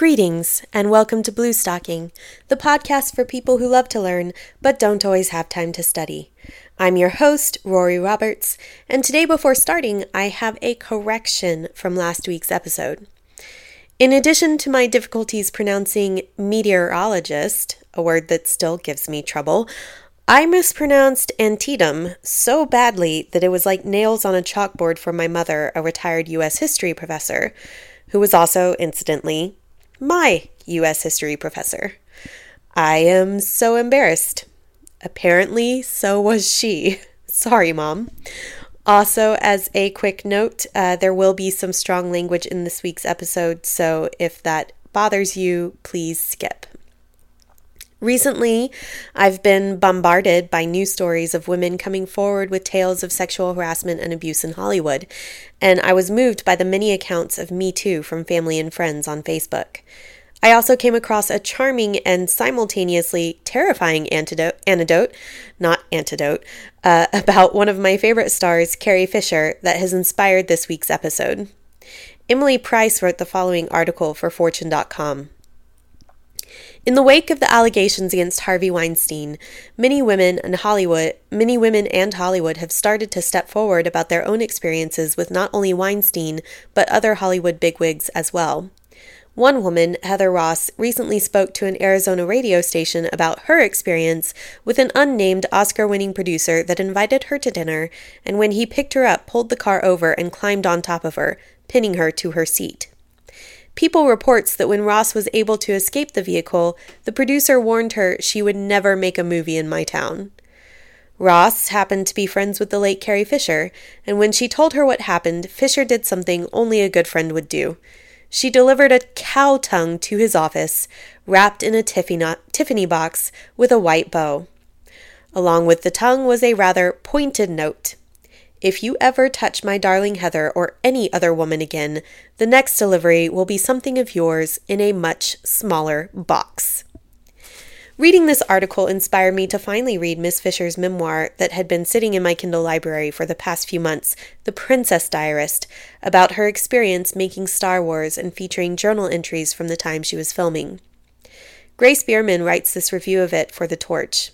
Greetings, and welcome to Blue Stocking, the podcast for people who love to learn but don't always have time to study. I'm your host, Rory Roberts, and today before starting, I have a correction from last week's episode. In addition to my difficulties pronouncing meteorologist, a word that still gives me trouble, I mispronounced Antietam so badly that it was like nails on a chalkboard for my mother, a retired U.S. history professor, who was also, incidentally, my U.S. history professor. I am so embarrassed. Apparently, so was she. Sorry, Mom. Also, as a quick note, uh, there will be some strong language in this week's episode, so if that bothers you, please skip. Recently, I've been bombarded by news stories of women coming forward with tales of sexual harassment and abuse in Hollywood, and I was moved by the many accounts of Me Too from family and friends on Facebook. I also came across a charming and simultaneously terrifying antidote, antidote not antidote, uh, about one of my favorite stars, Carrie Fisher, that has inspired this week's episode. Emily Price wrote the following article for Fortune.com. In the wake of the allegations against Harvey Weinstein, many women in Hollywood, many women and Hollywood have started to step forward about their own experiences with not only Weinstein, but other Hollywood bigwigs as well. One woman, Heather Ross, recently spoke to an Arizona radio station about her experience with an unnamed Oscar winning producer that invited her to dinner and when he picked her up, pulled the car over and climbed on top of her, pinning her to her seat. People reports that when Ross was able to escape the vehicle, the producer warned her she would never make a movie in my town. Ross happened to be friends with the late Carrie Fisher, and when she told her what happened, Fisher did something only a good friend would do. She delivered a cow tongue to his office, wrapped in a Tiffany box with a white bow. Along with the tongue was a rather pointed note. If you ever touch my darling Heather or any other woman again, the next delivery will be something of yours in a much smaller box. Reading this article inspired me to finally read Miss Fisher's memoir that had been sitting in my Kindle library for the past few months, The Princess Diarist, about her experience making Star Wars and featuring journal entries from the time she was filming. Grace Bierman writes this review of it for The Torch.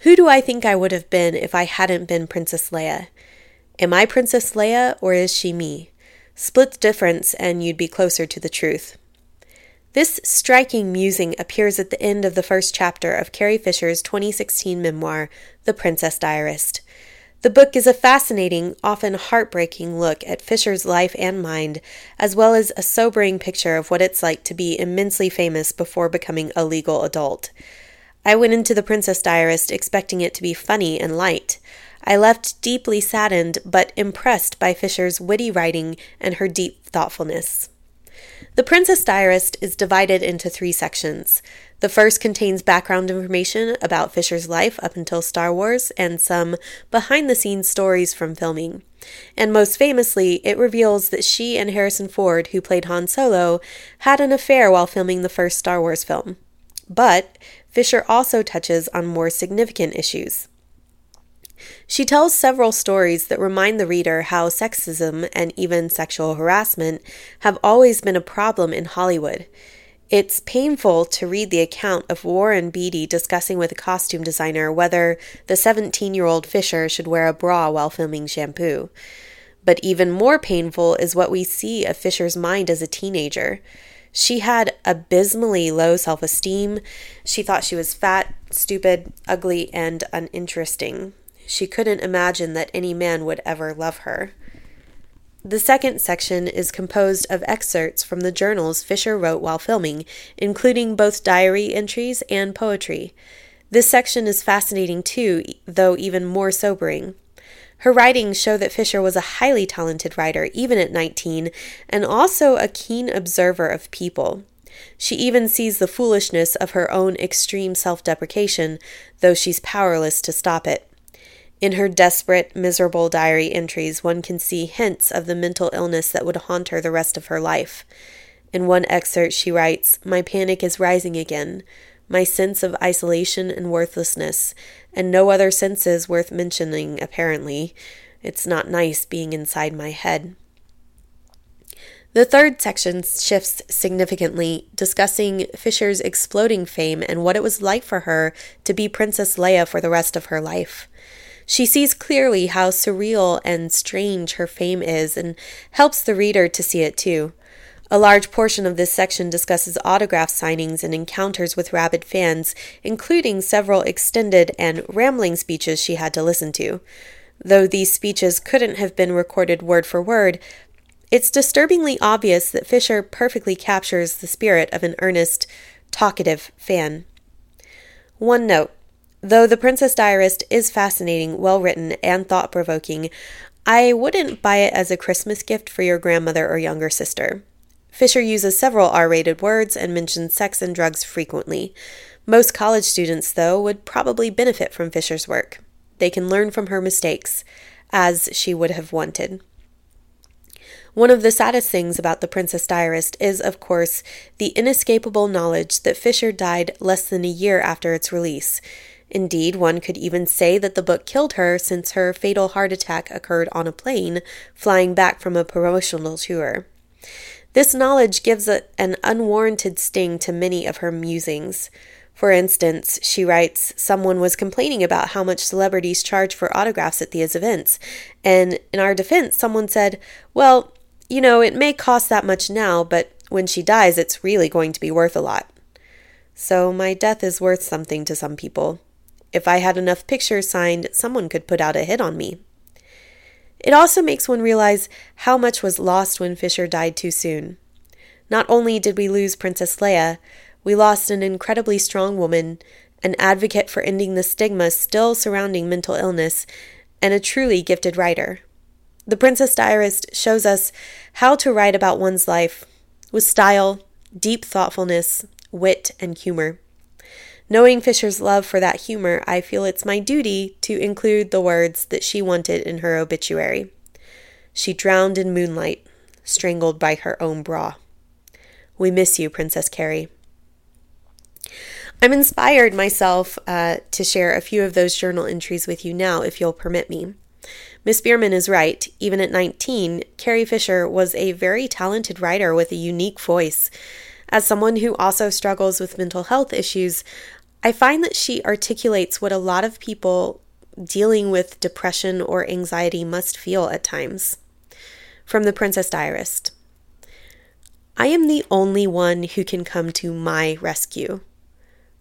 Who do I think I would have been if I hadn't been Princess Leia? Am I Princess Leia or is she me? Split the difference and you'd be closer to the truth. This striking musing appears at the end of the first chapter of Carrie Fisher's 2016 memoir, The Princess Diarist. The book is a fascinating, often heartbreaking look at Fisher's life and mind, as well as a sobering picture of what it's like to be immensely famous before becoming a legal adult. I went into The Princess Diarist expecting it to be funny and light. I left deeply saddened but impressed by Fisher's witty writing and her deep thoughtfulness. The Princess Diarist is divided into three sections. The first contains background information about Fisher's life up until Star Wars and some behind the scenes stories from filming. And most famously, it reveals that she and Harrison Ford, who played Han Solo, had an affair while filming the first Star Wars film. But Fisher also touches on more significant issues. She tells several stories that remind the reader how sexism and even sexual harassment have always been a problem in Hollywood. It's painful to read the account of Warren Beatty discussing with a costume designer whether the 17 year old Fisher should wear a bra while filming shampoo. But even more painful is what we see of Fisher's mind as a teenager. She had abysmally low self esteem. She thought she was fat, stupid, ugly, and uninteresting. She couldn't imagine that any man would ever love her. The second section is composed of excerpts from the journals Fisher wrote while filming, including both diary entries and poetry. This section is fascinating too, though even more sobering. Her writings show that Fisher was a highly talented writer, even at 19, and also a keen observer of people. She even sees the foolishness of her own extreme self deprecation, though she's powerless to stop it. In her desperate, miserable diary entries, one can see hints of the mental illness that would haunt her the rest of her life. In one excerpt, she writes, My panic is rising again my sense of isolation and worthlessness, and no other senses worth mentioning, apparently. It's not nice being inside my head. The third section shifts significantly, discussing Fisher's exploding fame and what it was like for her to be Princess Leia for the rest of her life. She sees clearly how surreal and strange her fame is and helps the reader to see it too. A large portion of this section discusses autograph signings and encounters with rabid fans, including several extended and rambling speeches she had to listen to. Though these speeches couldn't have been recorded word for word, it's disturbingly obvious that Fisher perfectly captures the spirit of an earnest, talkative fan. One note though The Princess Diarist is fascinating, well written, and thought provoking, I wouldn't buy it as a Christmas gift for your grandmother or younger sister. Fisher uses several R rated words and mentions sex and drugs frequently. Most college students, though, would probably benefit from Fisher's work. They can learn from her mistakes, as she would have wanted. One of the saddest things about The Princess Diarist is, of course, the inescapable knowledge that Fisher died less than a year after its release. Indeed, one could even say that the book killed her since her fatal heart attack occurred on a plane flying back from a promotional tour. This knowledge gives a, an unwarranted sting to many of her musings. For instance, she writes, someone was complaining about how much celebrities charge for autographs at these events, and in our defense, someone said, Well, you know, it may cost that much now, but when she dies, it's really going to be worth a lot. So my death is worth something to some people. If I had enough pictures signed, someone could put out a hit on me. It also makes one realize how much was lost when Fisher died too soon. Not only did we lose Princess Leia, we lost an incredibly strong woman, an advocate for ending the stigma still surrounding mental illness, and a truly gifted writer. The Princess Diarist shows us how to write about one's life with style, deep thoughtfulness, wit, and humor. Knowing Fisher's love for that humor, I feel it's my duty to include the words that she wanted in her obituary. She drowned in moonlight, strangled by her own bra. We miss you, Princess Carrie. I'm inspired myself uh, to share a few of those journal entries with you now, if you'll permit me. Miss Bierman is right. Even at 19, Carrie Fisher was a very talented writer with a unique voice. As someone who also struggles with mental health issues, I find that she articulates what a lot of people dealing with depression or anxiety must feel at times. From The Princess Diarist I am the only one who can come to my rescue.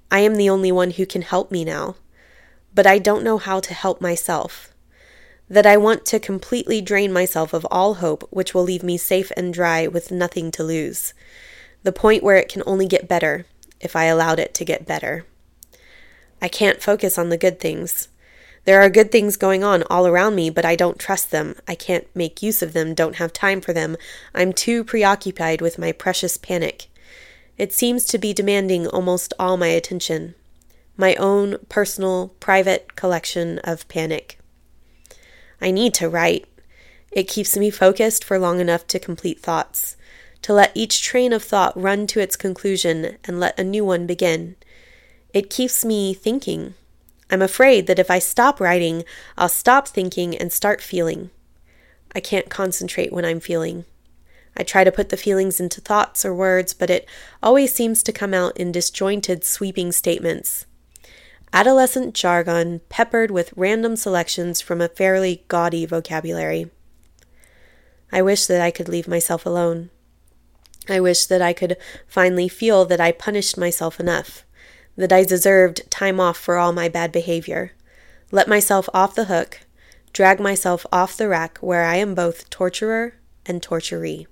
I am the only one who can help me now, but I don't know how to help myself that I want to completely drain myself of all hope, which will leave me safe and dry with nothing to lose. The point where it can only get better, if I allowed it to get better. I can't focus on the good things. There are good things going on all around me, but I don't trust them. I can't make use of them, don't have time for them. I'm too preoccupied with my precious panic. It seems to be demanding almost all my attention. My own personal, private collection of panic. I need to write. It keeps me focused for long enough to complete thoughts, to let each train of thought run to its conclusion and let a new one begin. It keeps me thinking. I'm afraid that if I stop writing, I'll stop thinking and start feeling. I can't concentrate when I'm feeling. I try to put the feelings into thoughts or words, but it always seems to come out in disjointed, sweeping statements adolescent jargon peppered with random selections from a fairly gaudy vocabulary. I wish that I could leave myself alone. I wish that I could finally feel that I punished myself enough, that I deserved time off for all my bad behavior, let myself off the hook, drag myself off the rack where I am both torturer and torturee.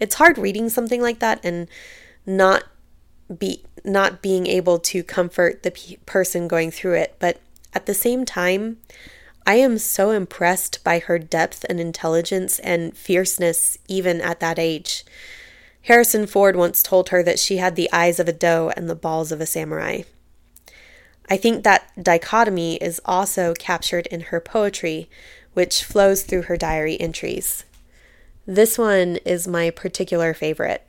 It's hard reading something like that and not be not being able to comfort the pe- person going through it, but at the same time, I am so impressed by her depth and intelligence and fierceness even at that age. Harrison Ford once told her that she had the eyes of a doe and the balls of a samurai. I think that dichotomy is also captured in her poetry, which flows through her diary entries. This one is my particular favorite.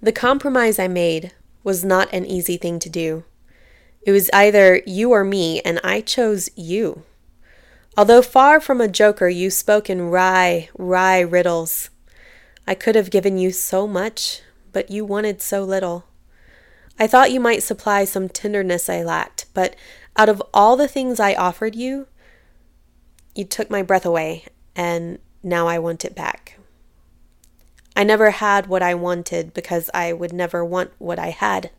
The compromise I made was not an easy thing to do. It was either you or me, and I chose you. Although far from a joker, you spoke in wry, wry riddles. I could have given you so much, but you wanted so little. I thought you might supply some tenderness I lacked, but out of all the things I offered you, you took my breath away, and now I want it back. I never had what I wanted because I would never want what I had.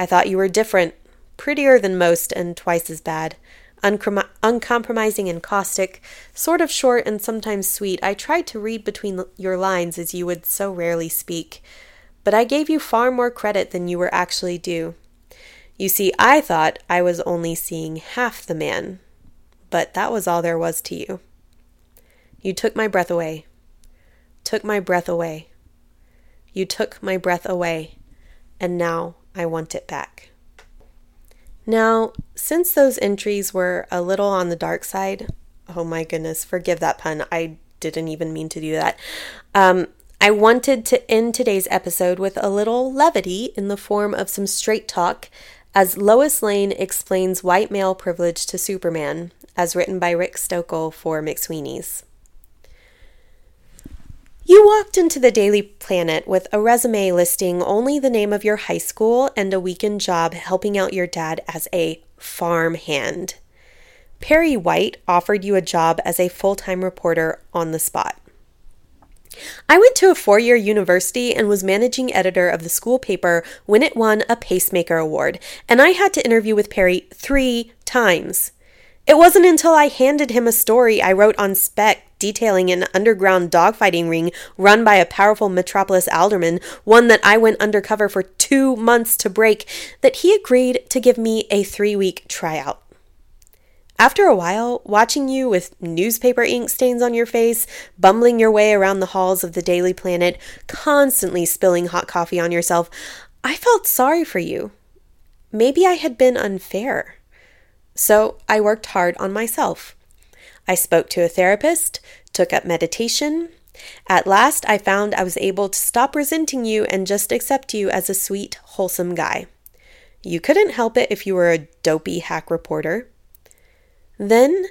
I thought you were different, prettier than most, and twice as bad. Uncom- uncompromising and caustic, sort of short and sometimes sweet. I tried to read between your lines as you would so rarely speak, but I gave you far more credit than you were actually due. You see, I thought I was only seeing half the man, but that was all there was to you. You took my breath away. Took my breath away. You took my breath away, and now I want it back. Now, since those entries were a little on the dark side, oh my goodness, forgive that pun. I didn't even mean to do that. Um, I wanted to end today's episode with a little levity in the form of some straight talk as Lois Lane explains white male privilege to Superman, as written by Rick Stokel for McSweeney's. You walked into the Daily Planet with a resume listing only the name of your high school and a weekend job helping out your dad as a farm hand. Perry White offered you a job as a full time reporter on the spot. I went to a four year university and was managing editor of the school paper when it won a Pacemaker Award, and I had to interview with Perry three times. It wasn't until I handed him a story I wrote on spec detailing an underground dogfighting ring run by a powerful Metropolis alderman, one that I went undercover for two months to break, that he agreed to give me a three week tryout. After a while, watching you with newspaper ink stains on your face, bumbling your way around the halls of the Daily Planet, constantly spilling hot coffee on yourself, I felt sorry for you. Maybe I had been unfair. So I worked hard on myself. I spoke to a therapist, took up meditation. At last, I found I was able to stop resenting you and just accept you as a sweet, wholesome guy. You couldn't help it if you were a dopey hack reporter. Then,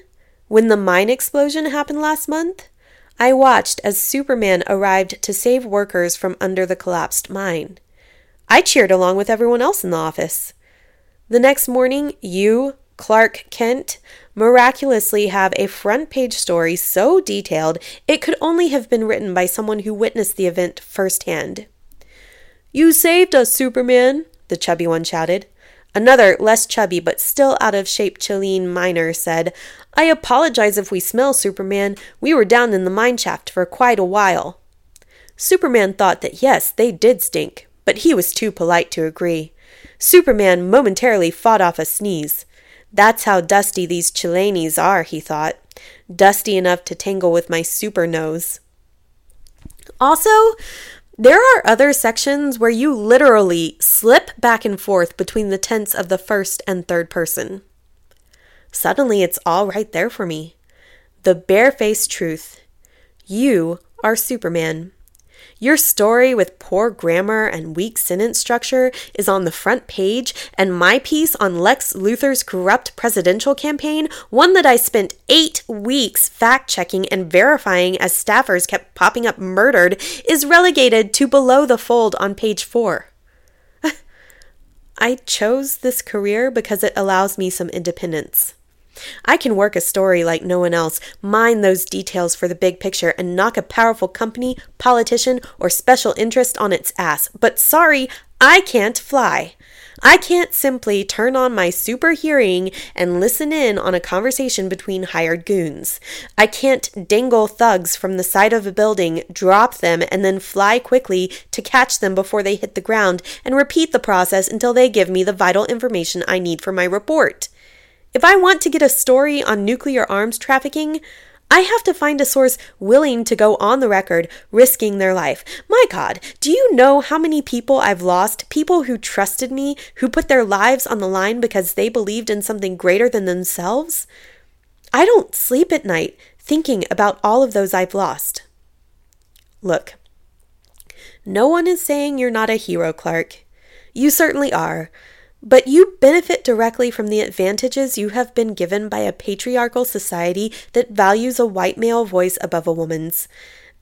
when the mine explosion happened last month, I watched as Superman arrived to save workers from under the collapsed mine. I cheered along with everyone else in the office. The next morning, you, Clark Kent, miraculously have a front page story so detailed it could only have been written by someone who witnessed the event firsthand. You saved us, Superman, the chubby one shouted. Another, less chubby but still out of shape Chilean miner said, I apologize if we smell, Superman. We were down in the mine shaft for quite a while. Superman thought that yes, they did stink, but he was too polite to agree. Superman momentarily fought off a sneeze. That's how dusty these Chileans are, he thought. Dusty enough to tangle with my super nose. Also, there are other sections where you literally slip back and forth between the tense of the first and third person. Suddenly, it's all right there for me. The barefaced truth. You are Superman. Your story with poor grammar and weak sentence structure is on the front page, and my piece on Lex Luthor's corrupt presidential campaign, one that I spent eight weeks fact checking and verifying as staffers kept popping up murdered, is relegated to below the fold on page four. I chose this career because it allows me some independence. I can work a story like no one else, mine those details for the big picture, and knock a powerful company, politician, or special interest on its ass. But sorry, I can't fly. I can't simply turn on my super hearing and listen in on a conversation between hired goons. I can't dangle thugs from the side of a building, drop them, and then fly quickly to catch them before they hit the ground and repeat the process until they give me the vital information I need for my report. If I want to get a story on nuclear arms trafficking, I have to find a source willing to go on the record risking their life. My God, do you know how many people I've lost? People who trusted me, who put their lives on the line because they believed in something greater than themselves? I don't sleep at night thinking about all of those I've lost. Look, no one is saying you're not a hero, Clark. You certainly are. But you benefit directly from the advantages you have been given by a patriarchal society that values a white male voice above a woman's.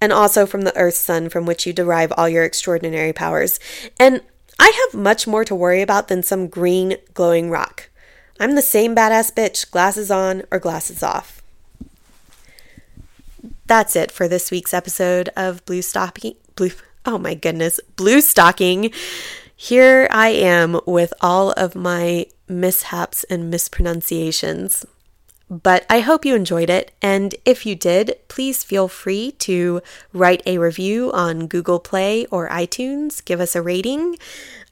and also from the Earth's sun from which you derive all your extraordinary powers. And I have much more to worry about than some green glowing rock. I'm the same badass bitch, glasses on or glasses off. That's it for this week's episode of Blue Stocking. Blue. Oh my goodness, Blue Stocking. Here I am with all of my mishaps and mispronunciations. But I hope you enjoyed it, and if you did, please feel free to write a review on Google Play or iTunes. Give us a rating.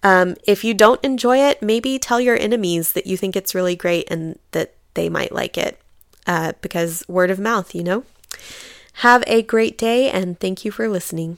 Um, if you don't enjoy it, maybe tell your enemies that you think it's really great and that they might like it. Uh, because word of mouth, you know? Have a great day, and thank you for listening.